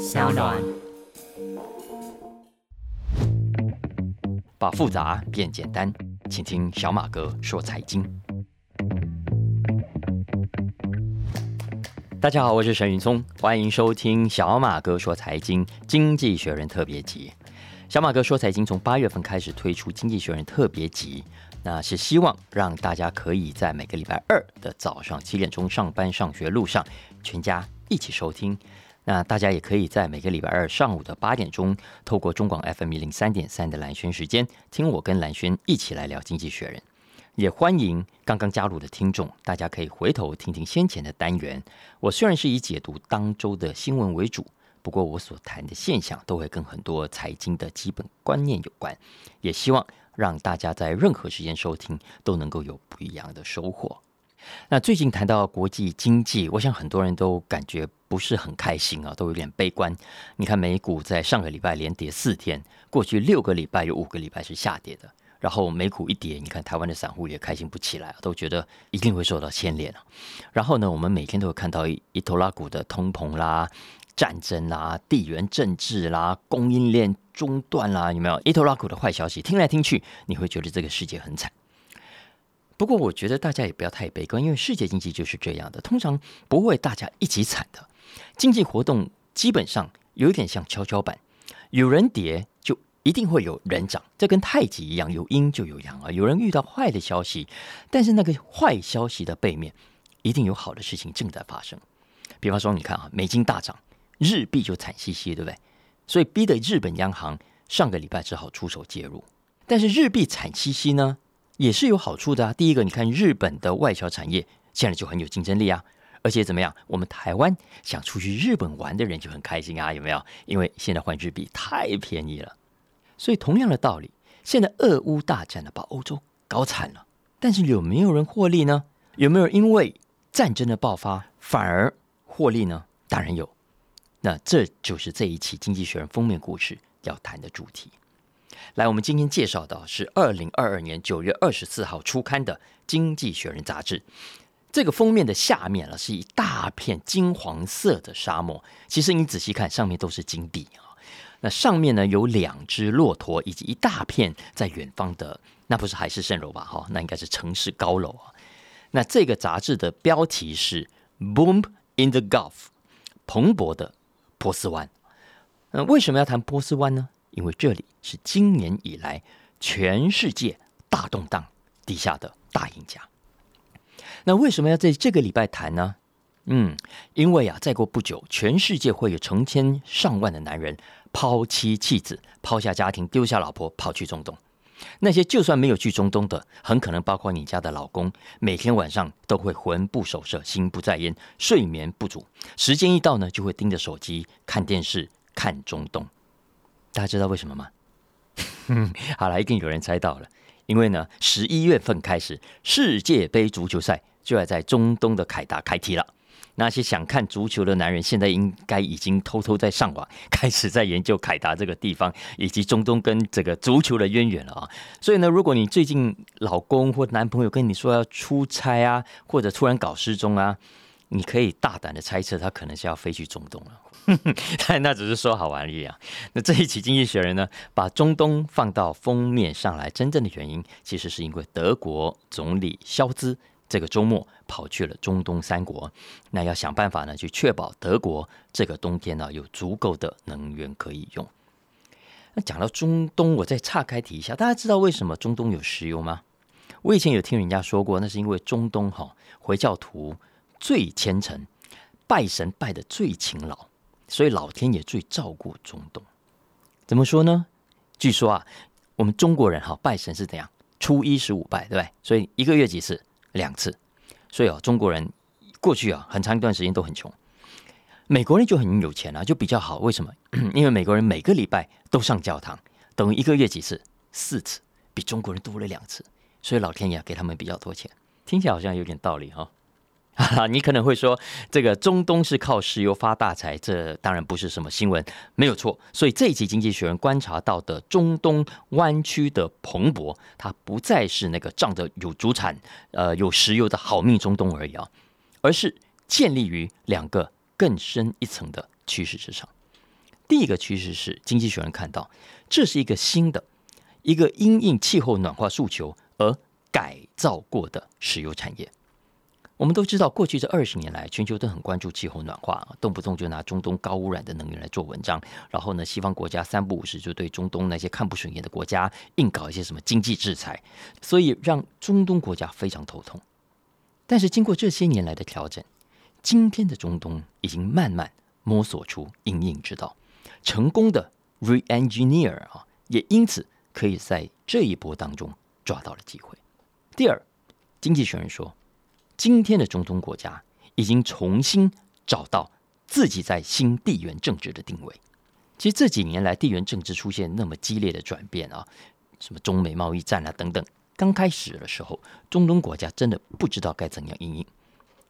小暖。把复杂变简单，请听小马哥说财经。大家好，我是沈云聪，欢迎收听小马哥说财经经济学人特别集。小马哥说财经从八月份开始推出经济学人特别集，那是希望让大家可以在每个礼拜二的早上七点钟上班上学路上，全家一起收听。那大家也可以在每个礼拜二上午的八点钟，透过中广 FM 一零三点三的蓝轩时间，听我跟蓝轩一起来聊《经济学人》。也欢迎刚刚加入的听众，大家可以回头听听先前的单元。我虽然是以解读当周的新闻为主，不过我所谈的现象都会跟很多财经的基本观念有关。也希望让大家在任何时间收听都能够有不一样的收获。那最近谈到国际经济，我想很多人都感觉不是很开心啊，都有点悲观。你看美股在上个礼拜连跌四天，过去六个礼拜有五个礼拜是下跌的。然后美股一跌，你看台湾的散户也开心不起来，都觉得一定会受到牵连啊。然后呢，我们每天都有看到一一头拉股的通膨啦、战争啦、地缘政治啦、供应链中断啦，有没有一头拉股的坏消息？听来听去，你会觉得这个世界很惨。不过，我觉得大家也不要太悲观，因为世界经济就是这样的，通常不会大家一起惨的。经济活动基本上有点像跷跷板，有人跌就一定会有人涨，这跟太极一样，有阴就有阳啊。有人遇到坏的消息，但是那个坏消息的背面一定有好的事情正在发生。比方说，你看啊，美金大涨，日币就惨兮兮，对不对？所以逼得日本央行上个礼拜只好出手介入。但是日币惨兮兮呢？也是有好处的啊！第一个，你看日本的外销产业现在就很有竞争力啊，而且怎么样？我们台湾想出去日本玩的人就很开心啊，有没有？因为现在换日币太便宜了。所以同样的道理，现在俄乌大战呢，把欧洲搞惨了。但是有没有人获利呢？有没有因为战争的爆发反而获利呢？当然有。那这就是这一期《经济学人》封面故事要谈的主题。来，我们今天介绍的是二零二二年九月二十四号出刊的《经济学人》杂志。这个封面的下面呢，是一大片金黄色的沙漠。其实你仔细看，上面都是金地啊。那上面呢，有两只骆驼，以及一大片在远方的，那不是海市蜃楼吧？哈，那应该是城市高楼啊。那这个杂志的标题是《Boom in the Gulf》，蓬勃的波斯湾。那为什么要谈波斯湾呢？因为这里是今年以来全世界大动荡底下的大赢家。那为什么要在这个礼拜谈呢？嗯，因为啊，再过不久，全世界会有成千上万的男人抛妻弃子、抛下家庭、丢下老婆，跑去中东。那些就算没有去中东的，很可能包括你家的老公，每天晚上都会魂不守舍、心不在焉、睡眠不足，时间一到呢，就会盯着手机看电视、看中东。大家知道为什么吗？好了，一定有人猜到了。因为呢，十一月份开始，世界杯足球赛就要在中东的凯达开踢了。那些想看足球的男人，现在应该已经偷偷在上网，开始在研究凯达这个地方以及中东跟这个足球的渊源了啊。所以呢，如果你最近老公或男朋友跟你说要出差啊，或者突然搞失踪啊，你可以大胆的猜测，他可能是要飞去中东了。但那只是说好玩而已啊。那这一期《经济学人》呢，把中东放到封面上来，真正的原因其实是因为德国总理肖兹这个周末跑去了中东三国，那要想办法呢，去确保德国这个冬天呢有足够的能源可以用。那讲到中东，我再岔开提一下，大家知道为什么中东有石油吗？我以前有听人家说过，那是因为中东哈回教徒最虔诚，拜神拜的最勤劳。所以老天爷最照顾中东，怎么说呢？据说啊，我们中国人哈拜神是怎样？初一十五拜，对不对？所以一个月几次？两次。所以啊，中国人过去啊很长一段时间都很穷。美国人就很有钱啊，就比较好。为什么？因为美国人每个礼拜都上教堂，等于一个月几次？四次，比中国人多了两次。所以老天爷给他们比较多钱，听起来好像有点道理哈。你可能会说，这个中东是靠石油发大财，这当然不是什么新闻，没有错。所以这一期《经济学人》观察到的中东湾区的蓬勃，它不再是那个仗着有主产、呃有石油的好命中东而已啊，而是建立于两个更深一层的趋势之上。第一个趋势是，经济学人看到这是一个新的、一个因应气候暖化诉求而改造过的石油产业。我们都知道，过去这二十年来，全球都很关注气候暖化，动不动就拿中东高污染的能源来做文章。然后呢，西方国家三不五时就对中东那些看不顺眼的国家硬搞一些什么经济制裁，所以让中东国家非常头痛。但是经过这些年来的调整，今天的中东已经慢慢摸索出应应之道。成功的 re-engineer 啊，也因此可以在这一波当中抓到了机会。第二，经济学人说，今天的中东国家已经重新找到自己在新地缘政治的定位。其实这几年来，地缘政治出现那么激烈的转变啊，什么中美贸易战啊等等，刚开始的时候，中东国家真的不知道该怎样应应。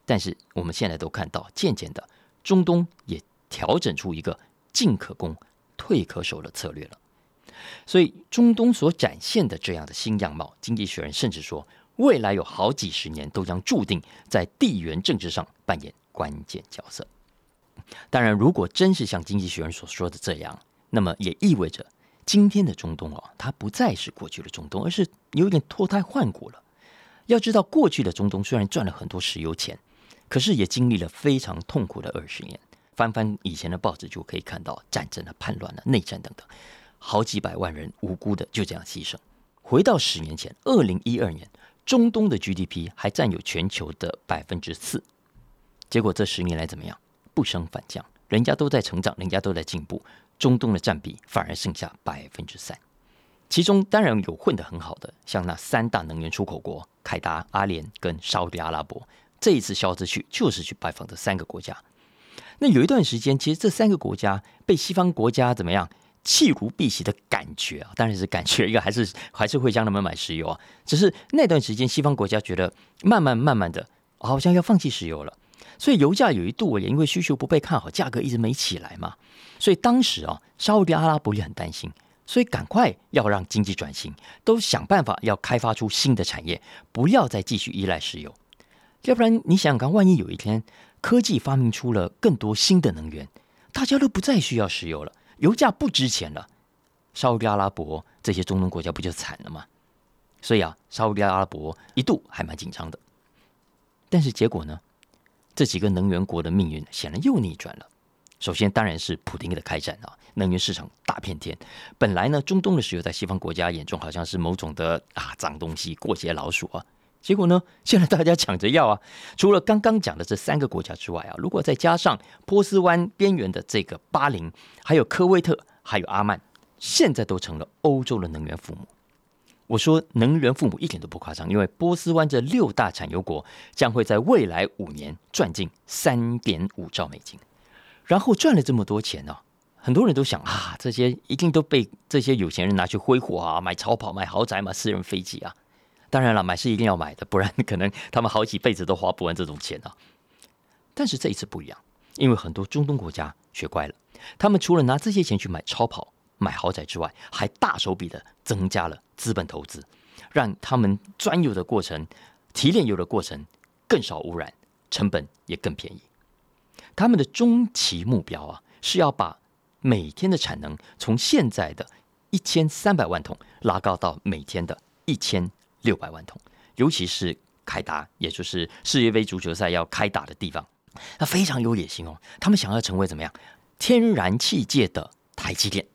但是我们现在都看到，渐渐的，中东也调整出一个。进可攻，退可守的策略了。所以，中东所展现的这样的新样貌，经济学人甚至说，未来有好几十年都将注定在地缘政治上扮演关键角色。当然，如果真是像经济学人所说的这样，那么也意味着今天的中东啊，它不再是过去的中东，而是有点脱胎换骨了。要知道，过去的中东虽然赚了很多石油钱，可是也经历了非常痛苦的二十年。翻翻以前的报纸就可以看到战争的、叛乱啊、内战等等，好几百万人无辜的就这样牺牲。回到十年前，二零一二年，中东的 GDP 还占有全球的百分之四，结果这十年来怎么样？不升反降，人家都在成长，人家都在进步，中东的占比反而剩下百分之三。其中当然有混得很好的，像那三大能源出口国凯达、阿联跟沙特阿拉伯，这一次肖兹去就是去拜访这三个国家。那有一段时间，其实这三个国家被西方国家怎么样弃如敝屣的感觉啊？当然是感觉，一个还是还是会向他们买石油啊。只是那段时间，西方国家觉得慢慢慢慢的，好像要放弃石油了。所以油价有一度也因为需求不被看好，价格一直没起来嘛。所以当时啊，沙特阿拉伯也很担心，所以赶快要让经济转型，都想办法要开发出新的产业，不要再继续依赖石油。要不然你想想看，万一有一天。科技发明出了更多新的能源，大家都不再需要石油了，油价不值钱了，沙特阿拉伯这些中东国家不就惨了吗？所以啊，沙特阿拉伯一度还蛮紧张的。但是结果呢？这几个能源国的命运显然又逆转了。首先当然是普京的开战啊，能源市场大变天。本来呢，中东的石油在西方国家眼中好像是某种的啊脏东西、过街老鼠啊。结果呢？现在大家抢着要啊！除了刚刚讲的这三个国家之外啊，如果再加上波斯湾边缘的这个巴林，还有科威特，还有阿曼，现在都成了欧洲的能源父母。我说能源父母一点都不夸张，因为波斯湾这六大产油国将会在未来五年赚进三点五兆美金。然后赚了这么多钱呢，很多人都想啊，这些一定都被这些有钱人拿去挥霍啊，买超跑、买豪宅、买私人飞机啊。当然了，买是一定要买的，不然可能他们好几辈子都花不完这种钱啊。但是这一次不一样，因为很多中东国家学乖了，他们除了拿这些钱去买超跑、买豪宅之外，还大手笔的增加了资本投资，让他们专有的过程、提炼油的过程更少污染，成本也更便宜。他们的中期目标啊，是要把每天的产能从现在的一千三百万桶拉高到每天的一千。六百万桶，尤其是凯达，也就是世界杯足球赛要开打的地方，那非常有野心哦。他们想要成为怎么样？天然气界的台积电。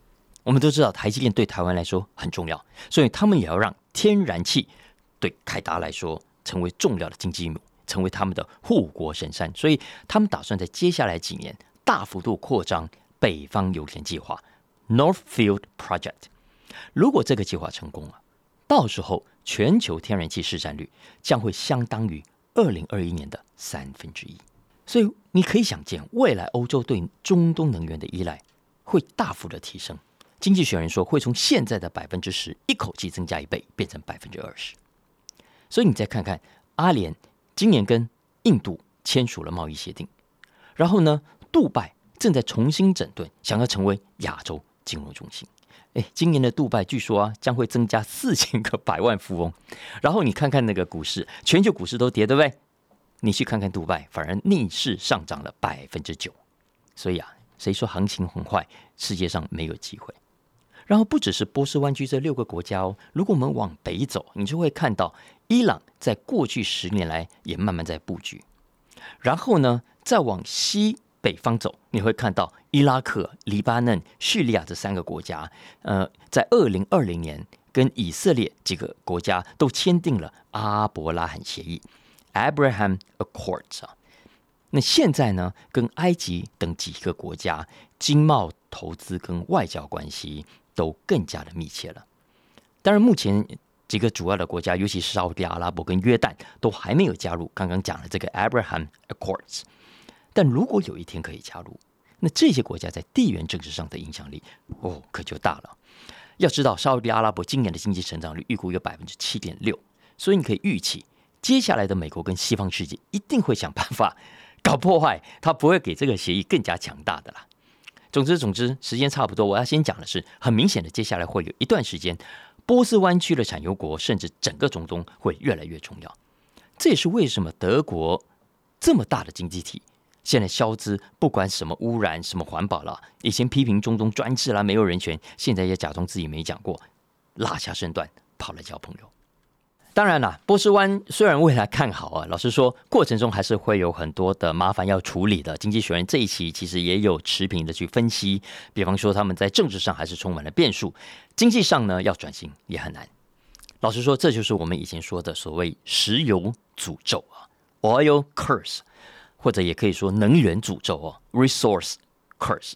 我们都知道台积电对台湾来说很重要，所以他们也要让天然气对凯达来说成为重要的经济母，成为他们的护国神山。所以他们打算在接下来几年大幅度扩张北方油田计划 （Northfield Project）。如果这个计划成功了，到时候。全球天然气市占率将会相当于二零二一年的三分之一，所以你可以想见，未来欧洲对中东能源的依赖会大幅的提升。经济学人说，会从现在的百分之十一口气增加一倍，变成百分之二十。所以你再看看，阿联今年跟印度签署了贸易协定，然后呢，杜拜正在重新整顿，想要成为亚洲金融中心。哎，今年的杜拜据说啊将会增加四千个百万富翁，然后你看看那个股市，全球股市都跌，对不对？你去看看杜拜，反而逆势上涨了百分之九。所以啊，谁说行情很坏？世界上没有机会。然后不只是波斯湾区这六个国家哦，如果我们往北走，你就会看到伊朗在过去十年来也慢慢在布局。然后呢，再往西北方走，你会看到伊拉克、黎巴嫩、叙利亚这三个国家，呃，在二零二零年跟以色列几个国家都签订了阿伯拉罕协议 （Abraham Accords） 啊。那现在呢，跟埃及等几个国家经贸、投资跟外交关系。都更加的密切了。当然，目前几个主要的国家，尤其是沙特阿拉伯跟约旦，都还没有加入刚刚讲的这个 Abraham Accords。但如果有一天可以加入，那这些国家在地缘政治上的影响力，哦，可就大了。要知道，沙特阿拉伯今年的经济成长率预估有百分之七点六，所以你可以预期，接下来的美国跟西方世界一定会想办法搞破坏，他不会给这个协议更加强大的啦。总之，总之，时间差不多。我要先讲的是，很明显的，接下来会有一段时间，波斯湾区的产油国，甚至整个中东会越来越重要。这也是为什么德国这么大的经济体，现在消资不管什么污染、什么环保了，以前批评中东专制啦、没有人权，现在也假装自己没讲过，拉下身段跑来交朋友。当然啦，波斯湾虽然未来看好啊，老实说，过程中还是会有很多的麻烦要处理的。经济学人这一期其实也有持平的去分析，比方说他们在政治上还是充满了变数，经济上呢要转型也很难。老实说，这就是我们以前说的所谓石油诅咒啊，oil curse，或者也可以说能源诅咒哦，resource curse。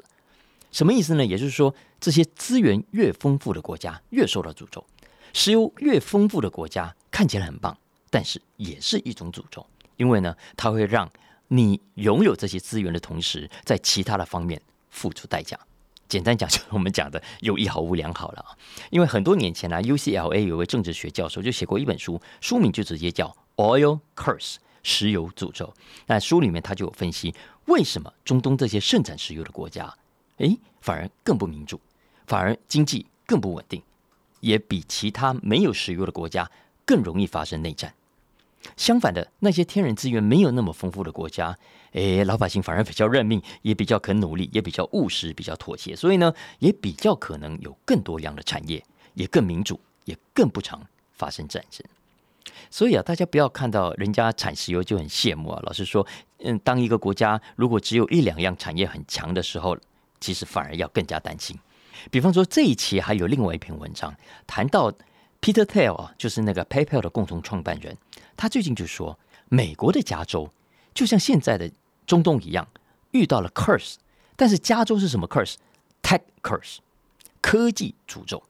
什么意思呢？也就是说，这些资源越丰富的国家越受到诅咒。石油越丰富的国家看起来很棒，但是也是一种诅咒，因为呢，它会让你拥有这些资源的同时，在其他的方面付出代价。简单讲，就是我们讲的有一好无两好了啊。因为很多年前呢，UCLA 有位政治学教授就写过一本书，书名就直接叫《Oil Curse》石油诅咒。那书里面他就有分析，为什么中东这些盛产石油的国家，诶，反而更不民主，反而经济更不稳定。也比其他没有石油的国家更容易发生内战。相反的，那些天然资源没有那么丰富的国家，诶，老百姓反而比较认命，也比较肯努力，也比较务实，比较妥协，所以呢，也比较可能有更多样的产业，也更民主，也更不常发生战争。所以啊，大家不要看到人家产石油就很羡慕啊。老实说，嗯，当一个国家如果只有一两样产业很强的时候，其实反而要更加担心。比方说，这一期还有另外一篇文章谈到 Peter Thiel 啊，就是那个 PayPal 的共同创办人，他最近就说，美国的加州就像现在的中东一样，遇到了 curse，但是加州是什么 curse？Tech curse，科技诅咒。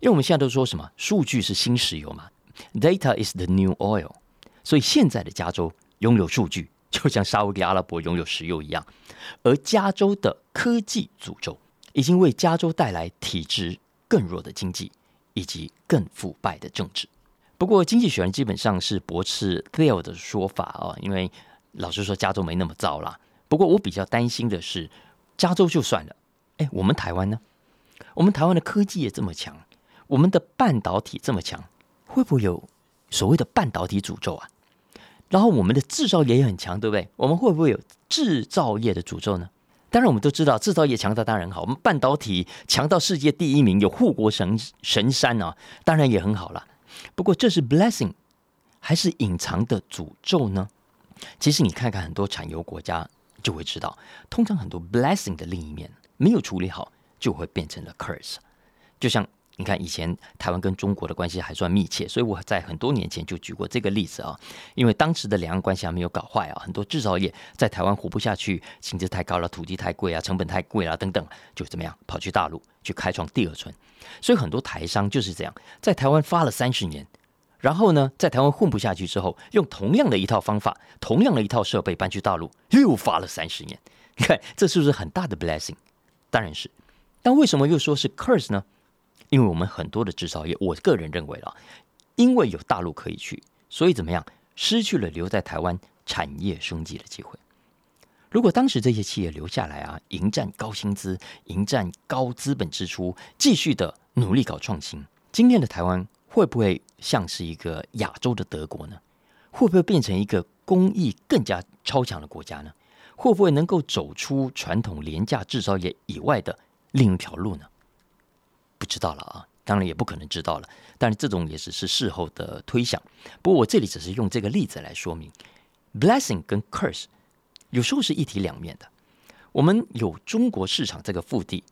因为我们现在都说什么，数据是新石油嘛，Data is the new oil，所以现在的加州拥有数据，就像沙特阿拉伯拥有石油一样，而加州的科技诅咒。已经为加州带来体质更弱的经济以及更腐败的政治。不过，经济学人基本上是驳斥 Thiel 的说法啊，因为老实说，加州没那么糟啦。不过，我比较担心的是，加州就算了，哎，我们台湾呢？我们台湾的科技也这么强，我们的半导体这么强，会不会有所谓的半导体诅咒啊？然后，我们的制造业也很强，对不对？我们会不会有制造业的诅咒呢？当然，我们都知道制造业强大当然好。我们半导体强到世界第一名，有护国神神山啊，当然也很好了。不过，这是 blessing 还是隐藏的诅咒呢？其实你看看很多产油国家就会知道，通常很多 blessing 的另一面没有处理好，就会变成了 curse。就像。你看，以前台湾跟中国的关系还算密切，所以我在很多年前就举过这个例子啊。因为当时的两岸关系还没有搞坏啊，很多制造业在台湾活不下去，薪资太高了，土地太贵啊，成本太贵了等等，就怎么样跑去大陆去开创第二春。所以很多台商就是这样，在台湾发了三十年，然后呢，在台湾混不下去之后，用同样的一套方法、同样的一套设备搬去大陆，又发了三十年。你看，这是不是很大的 blessing？当然是。但为什么又说是 curse 呢？因为我们很多的制造业，我个人认为啊，因为有大陆可以去，所以怎么样，失去了留在台湾产业升级的机会。如果当时这些企业留下来啊，迎战高薪资，迎战高资本支出，继续的努力搞创新，今天的台湾会不会像是一个亚洲的德国呢？会不会变成一个工艺更加超强的国家呢？会不会能够走出传统廉价制造业以外的另一条路呢？不知道了啊，当然也不可能知道了。但是这种也只是事后的推想。不过我这里只是用这个例子来说明，blessing 跟 curse 有时候是一体两面的。我们有中国市场这个腹地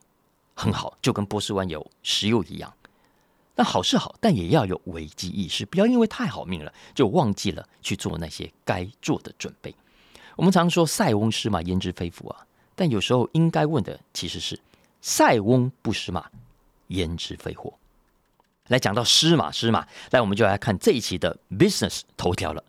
很好，就跟波斯湾有石油一样。那好是好，但也要有危机意识，不要因为太好命了就忘记了去做那些该做的准备。我们常说塞翁失马焉知非福啊，但有时候应该问的其实是塞翁不失马。焉知非祸？来讲到失马失马，那我们就来看这一期的 Business 头条了。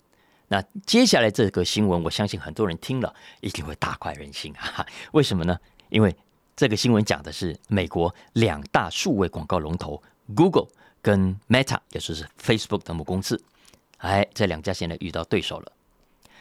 那接下来这个新闻，我相信很多人听了一定会大快人心啊！为什么呢？因为这个新闻讲的是美国两大数位广告龙头 Google 跟 Meta，也就是 Facebook 的母公司。哎，这两家现在遇到对手了。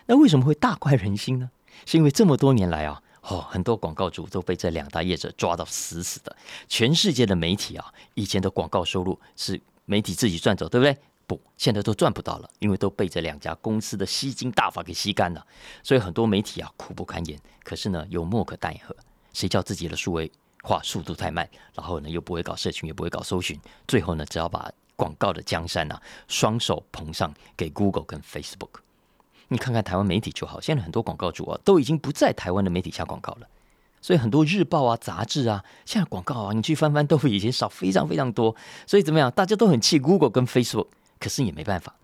那为什么会大快人心呢？是因为这么多年来啊。哦，很多广告主都被这两大业者抓到死死的。全世界的媒体啊，以前的广告收入是媒体自己赚走，对不对？不，现在都赚不到了，因为都被这两家公司的吸金大法给吸干了。所以很多媒体啊，苦不堪言。可是呢，又莫可奈何。谁叫自己的数位化速度太慢，然后呢，又不会搞社群，也不会搞搜寻，最后呢，只要把广告的江山啊，双手捧上给 Google 跟 Facebook。你看看台湾媒体就好，现在很多广告主啊都已经不在台湾的媒体下广告了，所以很多日报啊、杂志啊，现在广告啊，你去翻翻都比以前少非常非常多。所以怎么样，大家都很气 Google 跟 Facebook，可是也没办法。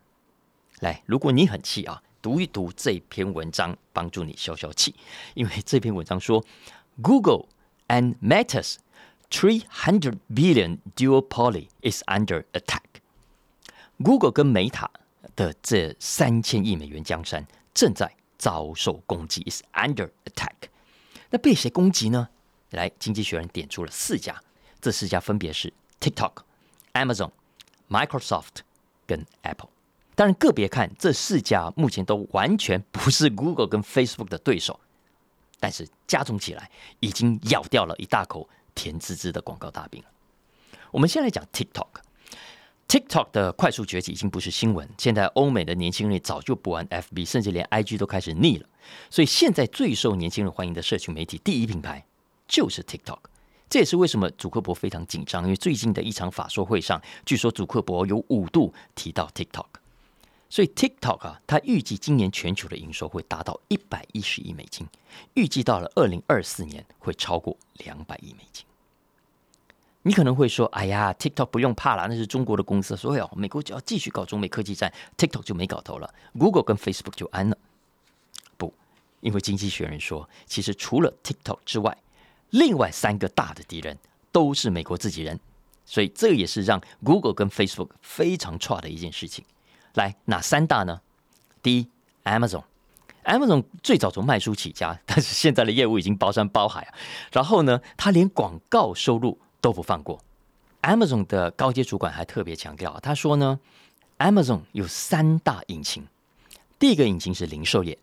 来，如果你很气啊，读一读这篇文章，帮助你消消气。因为这篇文章说，Google and Meta's three hundred billion duopoly is under attack。Google 跟美塔。的这三千亿美元江山正在遭受攻击，is under attack。那被谁攻击呢？来，经济学人点出了四家，这四家分别是 TikTok、Amazon、Microsoft 跟 Apple。当然，个别看这四家目前都完全不是 Google 跟 Facebook 的对手，但是加总起来已经咬掉了一大口甜滋滋的广告大饼。我们先来讲 TikTok。TikTok 的快速崛起已经不是新闻。现在欧美的年轻人早就不玩 FB，甚至连 IG 都开始腻了。所以现在最受年轻人欢迎的社群媒体第一品牌就是 TikTok。这也是为什么祖克伯非常紧张，因为最近的一场法说会上，据说祖克伯有五度提到 TikTok。所以 TikTok 啊，它预计今年全球的营收会达到一百一十亿美金，预计到了二零二四年会超过两百亿美金。你可能会说：“哎呀，TikTok 不用怕了，那是中国的公司，所以哦，美国就要继续搞中美科技战，TikTok 就没搞头了，Google 跟 Facebook 就安了。”不，因为经济学人说，其实除了 TikTok 之外，另外三个大的敌人都是美国自己人，所以这也是让 Google 跟 Facebook 非常差的一件事情。来，哪三大呢？第一，Amazon，Amazon 最早从卖书起家，但是现在的业务已经包山包海啊。然后呢，它连广告收入都不放过。Amazon 的高阶主管还特别强调，他说呢，Amazon 有三大引擎，第一个引擎是零售业，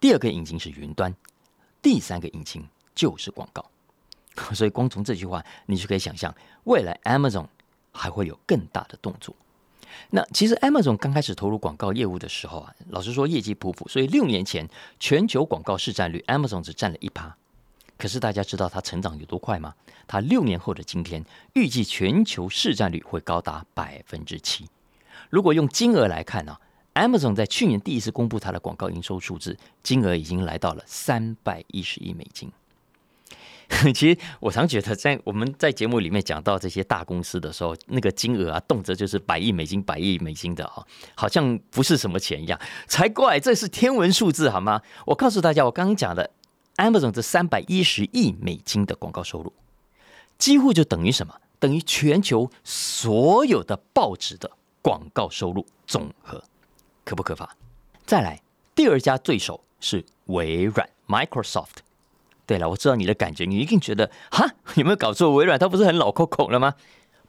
第二个引擎是云端，第三个引擎就是广告。所以光从这句话，你就可以想象，未来 Amazon 还会有更大的动作。那其实 Amazon 刚开始投入广告业务的时候啊，老实说业绩普普，所以六年前全球广告市占率，Amazon 只占了一趴。可是大家知道它成长有多快吗？它六年后的今天，预计全球市占率会高达百分之七。如果用金额来看呢，Amazon 在去年第一次公布它的广告营收数字，金额已经来到了三百一十亿美金。其实我常觉得，在我们在节目里面讲到这些大公司的时候，那个金额啊，动辄就是百亿美金、百亿美金的啊，好像不是什么钱一样，才怪！这是天文数字好吗？我告诉大家，我刚刚讲的。Amazon 这三百一十亿美金的广告收入，几乎就等于什么？等于全球所有的报纸的广告收入总和，可不可怕？再来，第二家对手是微软 （Microsoft）。对了，我知道你的感觉，你一定觉得哈，有没有搞错？微软它不是很老抠孔了吗？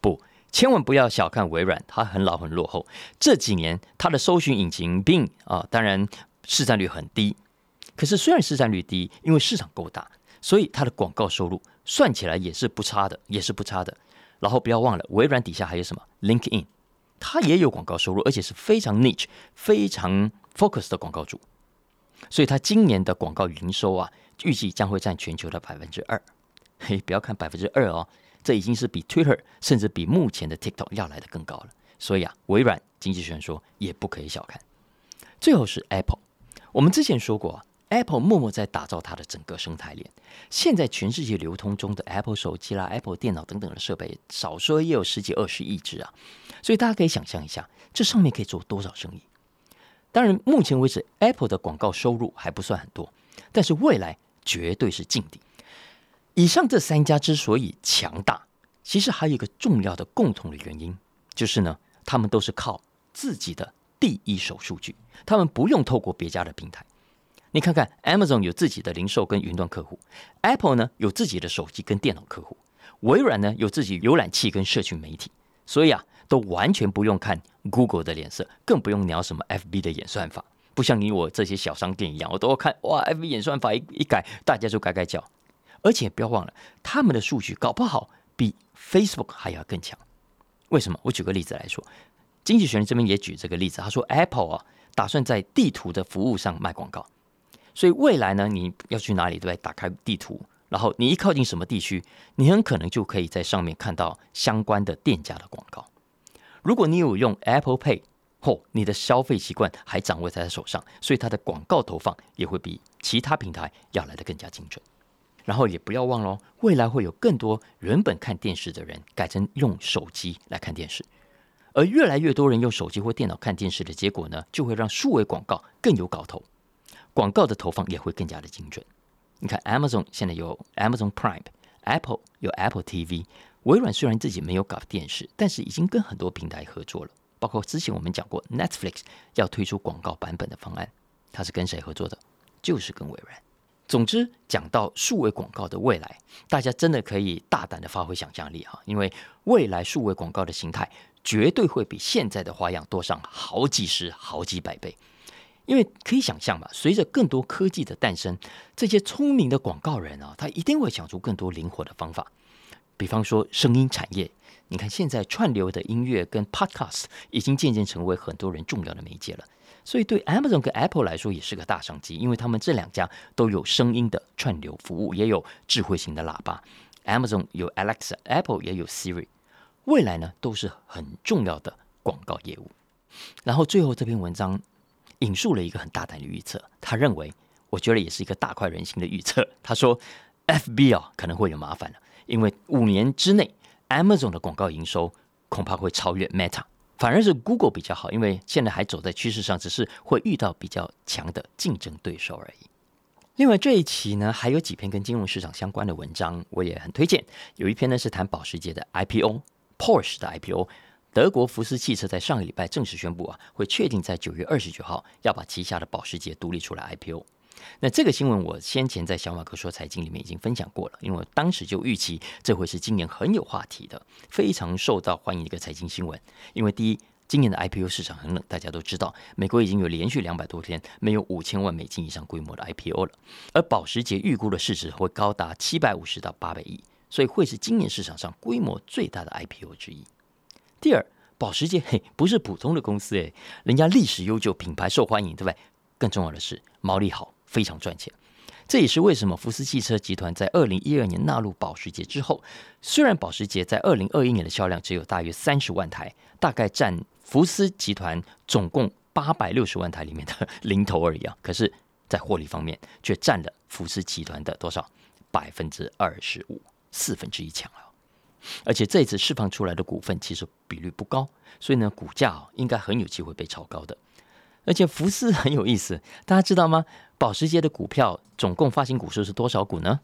不，千万不要小看微软，它很老很落后。这几年它的搜寻引擎并啊，当然市占率很低。可是，虽然市占率低，因为市场够大，所以它的广告收入算起来也是不差的，也是不差的。然后不要忘了，微软底下还有什么 LinkedIn，它也有广告收入，而且是非常 niche、非常 focus 的广告主。所以它今年的广告营收啊，预计将会占全球的百分之二。嘿，不要看百分之二哦，这已经是比 Twitter 甚至比目前的 TikTok 要来的更高了。所以啊，微软经济学人说也不可以小看。最后是 Apple，我们之前说过，Apple 默默在打造它的整个生态链。现在全世界流通中的 Apple 手机啦、Apple 电脑等等的设备，少说也有十几二十亿只啊。所以大家可以想象一下，这上面可以做多少生意？当然，目前为止 Apple 的广告收入还不算很多，但是未来绝对是劲敌。以上这三家之所以强大，其实还有一个重要的共同的原因，就是呢，他们都是靠自己的第一手数据，他们不用透过别家的平台。你看看，Amazon 有自己的零售跟云端客户，Apple 呢有自己的手机跟电脑客户，微软呢有自己浏览器跟社群媒体，所以啊，都完全不用看 Google 的脸色，更不用聊什么 FB 的演算法。不像你我这些小商店一样，我都要看哇，FB 演算法一一改，大家就改改叫。而且不要忘了，他们的数据搞不好比 Facebook 还要更强。为什么？我举个例子来说，经济学人这边也举这个例子，他说 Apple 啊，打算在地图的服务上卖广告。所以未来呢，你要去哪里，对不对？打开地图，然后你一靠近什么地区，你很可能就可以在上面看到相关的店家的广告。如果你有用 Apple Pay，嚯，你的消费习惯还掌握在他手上，所以他的广告投放也会比其他平台要来的更加精准。然后也不要忘了，未来会有更多原本看电视的人改成用手机来看电视，而越来越多人用手机或电脑看电视的结果呢，就会让数位广告更有搞头，广告的投放也会更加的精准。你看，Amazon 现在有 Amazon Prime，Apple 有 Apple TV，微软虽然自己没有搞电视，但是已经跟很多平台合作了，包括之前我们讲过 Netflix 要推出广告版本的方案，它是跟谁合作的？就是跟微软。总之，讲到数位广告的未来，大家真的可以大胆的发挥想象力哈，因为未来数位广告的形态绝对会比现在的花样多上好几十、好几百倍。因为可以想象嘛，随着更多科技的诞生，这些聪明的广告人啊，他一定会想出更多灵活的方法。比方说，声音产业，你看现在串流的音乐跟 Podcast 已经渐渐成为很多人重要的媒介了。所以对 Amazon 跟 Apple 来说也是个大商机，因为他们这两家都有声音的串流服务，也有智慧型的喇叭。Amazon 有 Alexa，Apple 也有 Siri，未来呢都是很重要的广告业务。然后最后这篇文章引述了一个很大胆的预测，他认为，我觉得也是一个大快人心的预测。他说，FB 啊可能会有麻烦了，因为五年之内 Amazon 的广告营收恐怕会超越 Meta。反而是 Google 比较好，因为现在还走在趋势上，只是会遇到比较强的竞争对手而已。另外这一期呢，还有几篇跟金融市场相关的文章，我也很推荐。有一篇呢是谈保时捷的 IPO，Porsche 的 IPO。德国福斯汽车在上个礼拜正式宣布啊，会确定在九月二十九号要把旗下的保时捷独立出来 IPO。那这个新闻我先前在小马哥说财经里面已经分享过了，因为我当时就预期这会是今年很有话题的、非常受到欢迎的一个财经新闻。因为第一，今年的 IPO 市场很冷，大家都知道，美国已经有连续两百多天没有五千万美金以上规模的 IPO 了，而保时捷预估的市值会高达七百五十到八百亿，所以会是今年市场上规模最大的 IPO 之一。第二，保时捷嘿不是普通的公司诶，人家历史悠久，品牌受欢迎，对不对？更重要的是毛利好。非常赚钱，这也是为什么福斯汽车集团在二零一二年纳入保时捷之后，虽然保时捷在二零二一年的销量只有大约三十万台，大概占福斯集团总共八百六十万台里面的 零头而已啊，可是，在获利方面却占了福斯集团的多少百分之二十五，四分之一强了。而且这一次释放出来的股份其实比率不高，所以呢，股价应该很有机会被炒高的。而且福斯很有意思，大家知道吗？保时捷的股票总共发行股数是多少股呢？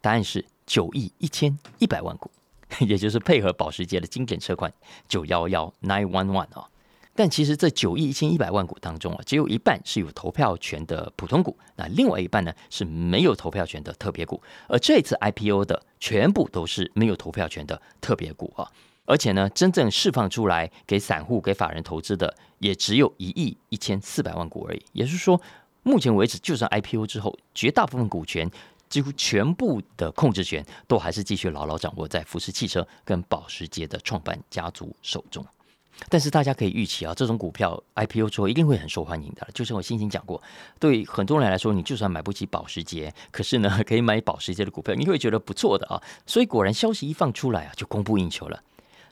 答案是九亿一千一百万股，也就是配合保时捷的经典车款九幺幺 nine one one 啊。但其实这九亿一千一百万股当中啊，只有一半是有投票权的普通股，那另外一半呢是没有投票权的特别股。而这一次 IPO 的全部都是没有投票权的特别股啊。而且呢，真正释放出来给散户、给法人投资的，也只有一亿一千四百万股而已。也就是说，目前为止，就算 IPO 之后，绝大部分股权，几乎全部的控制权，都还是继续牢牢掌握在福斯汽车跟保时捷的创办家族手中。但是大家可以预期啊，这种股票 IPO 之后一定会很受欢迎的。就像我先前讲过，对很多人来说，你就算买不起保时捷，可是呢，可以买保时捷的股票，你会觉得不错的啊。所以果然消息一放出来啊，就供不应求了。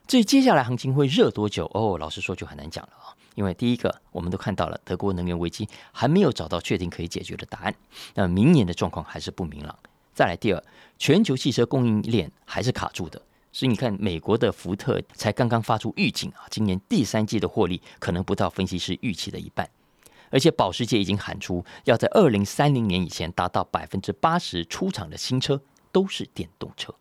至于接下来行情会热多久哦，老实说就很难讲了啊。因为第一个，我们都看到了德国能源危机还没有找到确定可以解决的答案，那明年的状况还是不明朗。再来第二，全球汽车供应链还是卡住的。所以你看，美国的福特才刚刚发出预警啊，今年第三季的获利可能不到分析师预期的一半，而且保时捷已经喊出要在二零三零年以前达到百分之八十出厂的新车都是电动车。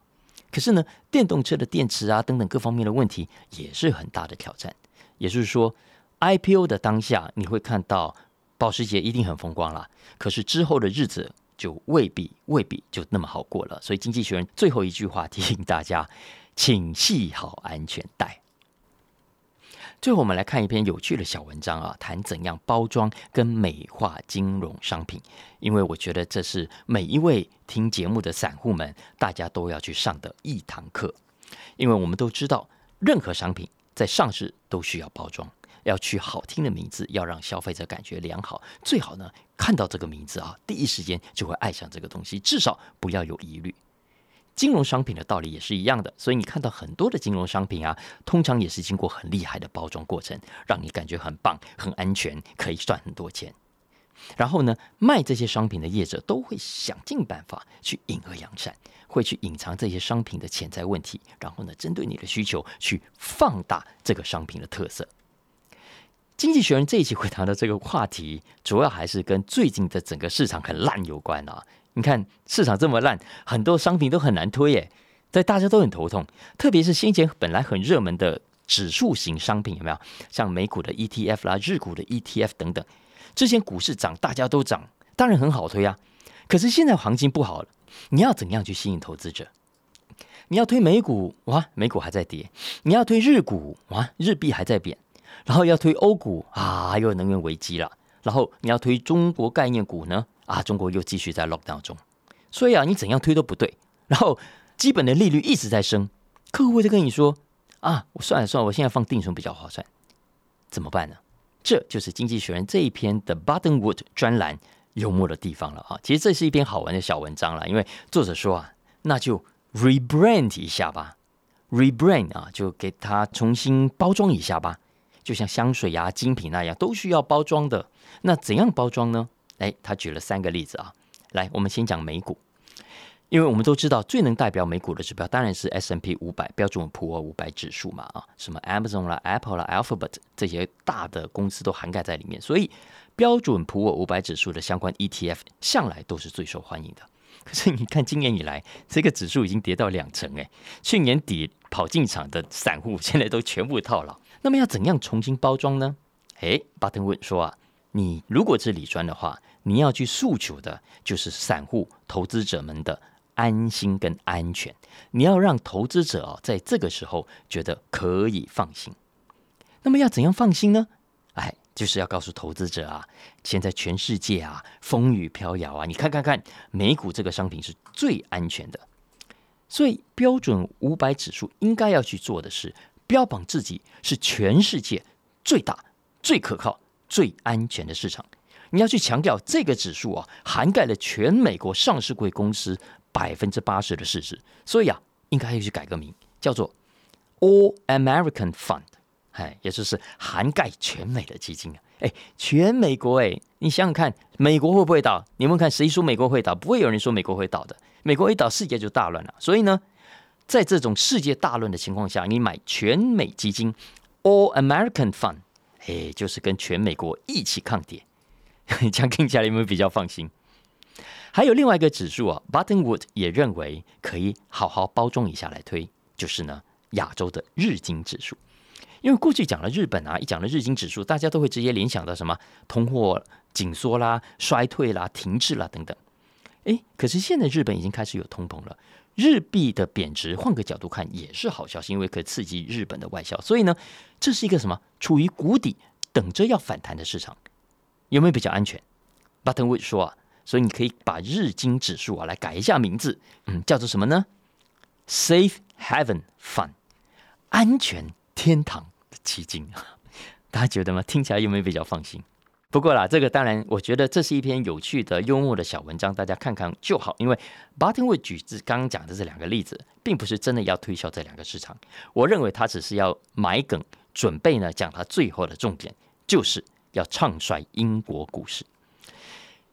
可是呢，电动车的电池啊等等各方面的问题也是很大的挑战。也就是说，IPO 的当下你会看到保时捷一定很风光啦，可是之后的日子就未必未必就那么好过了。所以，经济学人最后一句话提醒大家。请系好安全带。最后，我们来看一篇有趣的小文章啊，谈怎样包装跟美化金融商品。因为我觉得这是每一位听节目的散户们，大家都要去上的一堂课。因为我们都知道，任何商品在上市都需要包装，要取好听的名字，要让消费者感觉良好。最好呢，看到这个名字啊，第一时间就会爱上这个东西，至少不要有疑虑。金融商品的道理也是一样的，所以你看到很多的金融商品啊，通常也是经过很厉害的包装过程，让你感觉很棒、很安全，可以赚很多钱。然后呢，卖这些商品的业者都会想尽办法去隐恶扬善，会去隐藏这些商品的潜在问题，然后呢，针对你的需求去放大这个商品的特色。经济学人这一期会谈的这个话题，主要还是跟最近的整个市场很烂有关啊。你看市场这么烂，很多商品都很难推耶，在大家都很头痛。特别是先前本来很热门的指数型商品，有没有？像美股的 ETF 啦、日股的 ETF 等等，之前股市涨，大家都涨，当然很好推啊。可是现在行情不好了，你要怎样去吸引投资者？你要推美股哇，美股还在跌；你要推日股哇，日币还在贬；然后要推欧股啊，又能源危机了；然后你要推中国概念股呢？啊，中国又继续在 lockdown 中，所以啊，你怎样推都不对。然后基本的利率一直在升，客户会跟你说：“啊，我算了算了，我现在放定存比较划算。”怎么办呢？这就是《经济学人》这一篇的 Buttonwood 专栏幽默的地方了啊！其实这是一篇好玩的小文章了，因为作者说啊，那就 rebrand 一下吧，rebrand 啊，就给它重新包装一下吧，就像香水呀、精品那样，都需要包装的。那怎样包装呢？哎，他举了三个例子啊，来，我们先讲美股，因为我们都知道最能代表美股的指标当然是 S M P 五百标准普尔五百指数嘛啊，什么 Amazon 啦、Apple 啦、Alphabet 这些大的公司都涵盖在里面，所以标准普尔五百指数的相关 E T F 向来都是最受欢迎的。可是你看今年以来，这个指数已经跌到两成哎，去年底跑进场的散户现在都全部套牢，那么要怎样重新包装呢？哎，巴登问说啊。你如果是理专的话，你要去诉求的就是散户投资者们的安心跟安全。你要让投资者啊，在这个时候觉得可以放心。那么要怎样放心呢？哎，就是要告诉投资者啊，现在全世界啊风雨飘摇啊，你看看看，美股这个商品是最安全的。所以标准五百指数应该要去做的是，标榜自己是全世界最大、最可靠。最安全的市场，你要去强调这个指数啊，涵盖了全美国上市贵公司百分之八十的市值，所以啊，应该要去改个名，叫做 All American Fund，哎，也就是涵盖全美的基金啊，哎，全美国哎，你想想看，美国会不会倒？你们看谁说美国会倒？不会有人说美国会倒的，美国一倒，世界就大乱了。所以呢，在这种世界大乱的情况下，你买全美基金 All American Fund。哎，就是跟全美国一起抗跌，这样听起来有没有比较放心？还有另外一个指数啊，Buttonwood 也认为可以好好包装一下来推，就是呢亚洲的日经指数。因为过去讲了日本啊，一讲了日经指数，大家都会直接联想到什么通货紧缩啦、衰退啦、停滞啦等等。哎，可是现在日本已经开始有通膨了。日币的贬值，换个角度看也是好消息，因为可以刺激日本的外销。所以呢，这是一个什么处于谷底，等着要反弹的市场，有没有比较安全？Buttonwood 说啊，所以你可以把日经指数啊来改一下名字，嗯，叫做什么呢？Safe Haven Fund，安全天堂的基金啊，大家觉得吗？听起来有没有比较放心？不过啦，这个当然，我觉得这是一篇有趣的、幽默的小文章，大家看看就好。因为 battle 举自刚刚讲的这两个例子，并不是真的要推销这两个市场。我认为他只是要买梗，准备呢讲他最后的重点，就是要唱衰英国股市。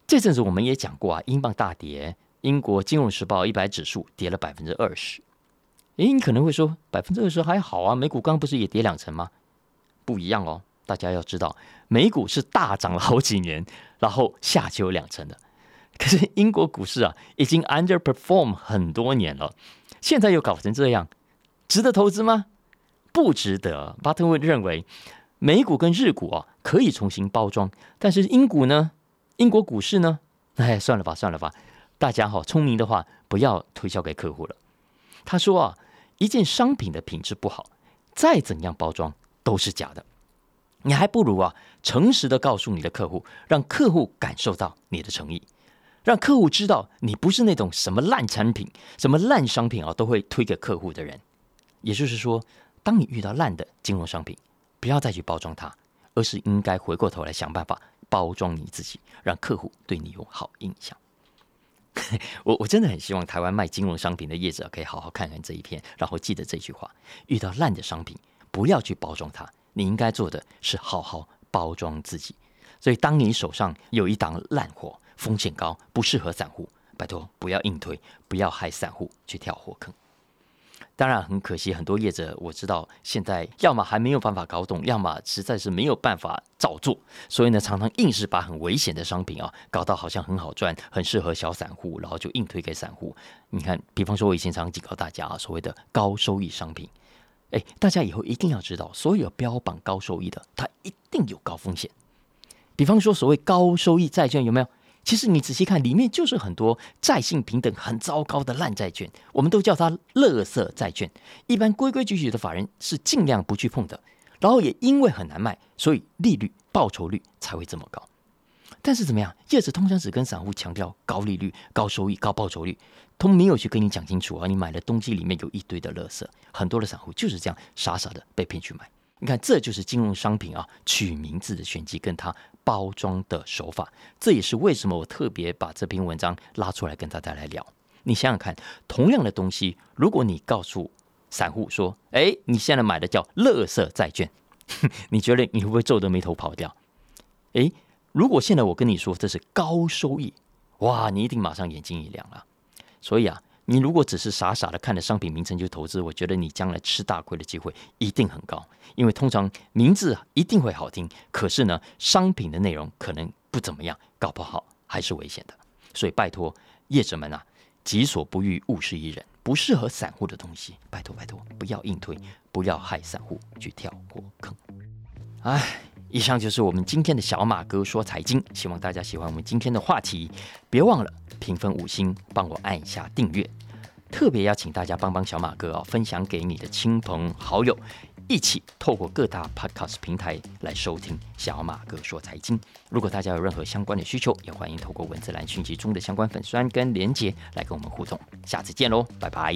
这阵子我们也讲过啊，英镑大跌，英国金融时报一百指数跌了百分之二十。诶，你可能会说，百分之二十还好啊，美股刚不是也跌两成吗？不一样哦。大家要知道，美股是大涨了好几年，然后下修两成的。可是英国股市啊，已经 underperform 很多年了，现在又搞成这样，值得投资吗？不值得。巴特温认为，美股跟日股啊可以重新包装，但是英股呢？英国股市呢？哎，算了吧，算了吧。大家好，聪明的话不要推销给客户了。他说啊，一件商品的品质不好，再怎样包装都是假的。你还不如啊，诚实的告诉你的客户，让客户感受到你的诚意，让客户知道你不是那种什么烂产品、什么烂商品啊，都会推给客户的人。也就是说，当你遇到烂的金融商品，不要再去包装它，而是应该回过头来想办法包装你自己，让客户对你有好印象。我我真的很希望台湾卖金融商品的业者可以好好看看这一篇，然后记得这句话：遇到烂的商品，不要去包装它。你应该做的是好好包装自己，所以当你手上有一档烂货，风险高，不适合散户，拜托不要硬推，不要害散户去跳火坑。当然很可惜，很多业者我知道现在要么还没有办法搞懂，要么实在是没有办法照做，所以呢，常常硬是把很危险的商品啊搞到好像很好赚，很适合小散户，然后就硬推给散户。你看，比方说我以前常警告大家啊，所谓的高收益商品。哎，大家以后一定要知道，所有标榜高收益的，它一定有高风险。比方说，所谓高收益债券有没有？其实你仔细看，里面就是很多债性平等很糟糕的烂债券，我们都叫它“垃圾债券”。一般规规矩矩的法人是尽量不去碰的。然后也因为很难卖，所以利率报酬率才会这么高。但是怎么样？叶子通常只跟散户强调高利率、高收益、高报酬率。他没有去跟你讲清楚啊！你买的东西里面有一堆的垃圾，很多的散户就是这样傻傻的被骗去买。你看，这就是金融商品啊，取名字的玄机跟它包装的手法。这也是为什么我特别把这篇文章拉出来跟大家来聊。你想想看，同样的东西，如果你告诉散户说：“哎，你现在买的叫垃圾债券”，你觉得你会不会皱着眉头跑掉？哎，如果现在我跟你说这是高收益，哇，你一定马上眼睛一亮了。所以啊，你如果只是傻傻的看着商品名称就投资，我觉得你将来吃大亏的机会一定很高。因为通常名字一定会好听，可是呢，商品的内容可能不怎么样，搞不好还是危险的。所以拜托业者们啊，己所不欲，勿施于人。不适合散户的东西，拜托拜托，不要硬推，不要害散户去跳火坑。哎。以上就是我们今天的小马哥说财经，希望大家喜欢我们今天的话题。别忘了评分五星，帮我按一下订阅。特别邀请大家帮帮小马哥啊，分享给你的亲朋好友，一起透过各大 podcast 平台来收听小马哥说财经。如果大家有任何相关的需求，也欢迎透过文字栏讯息中的相关粉砖跟连结来跟我们互动。下次见喽，拜拜。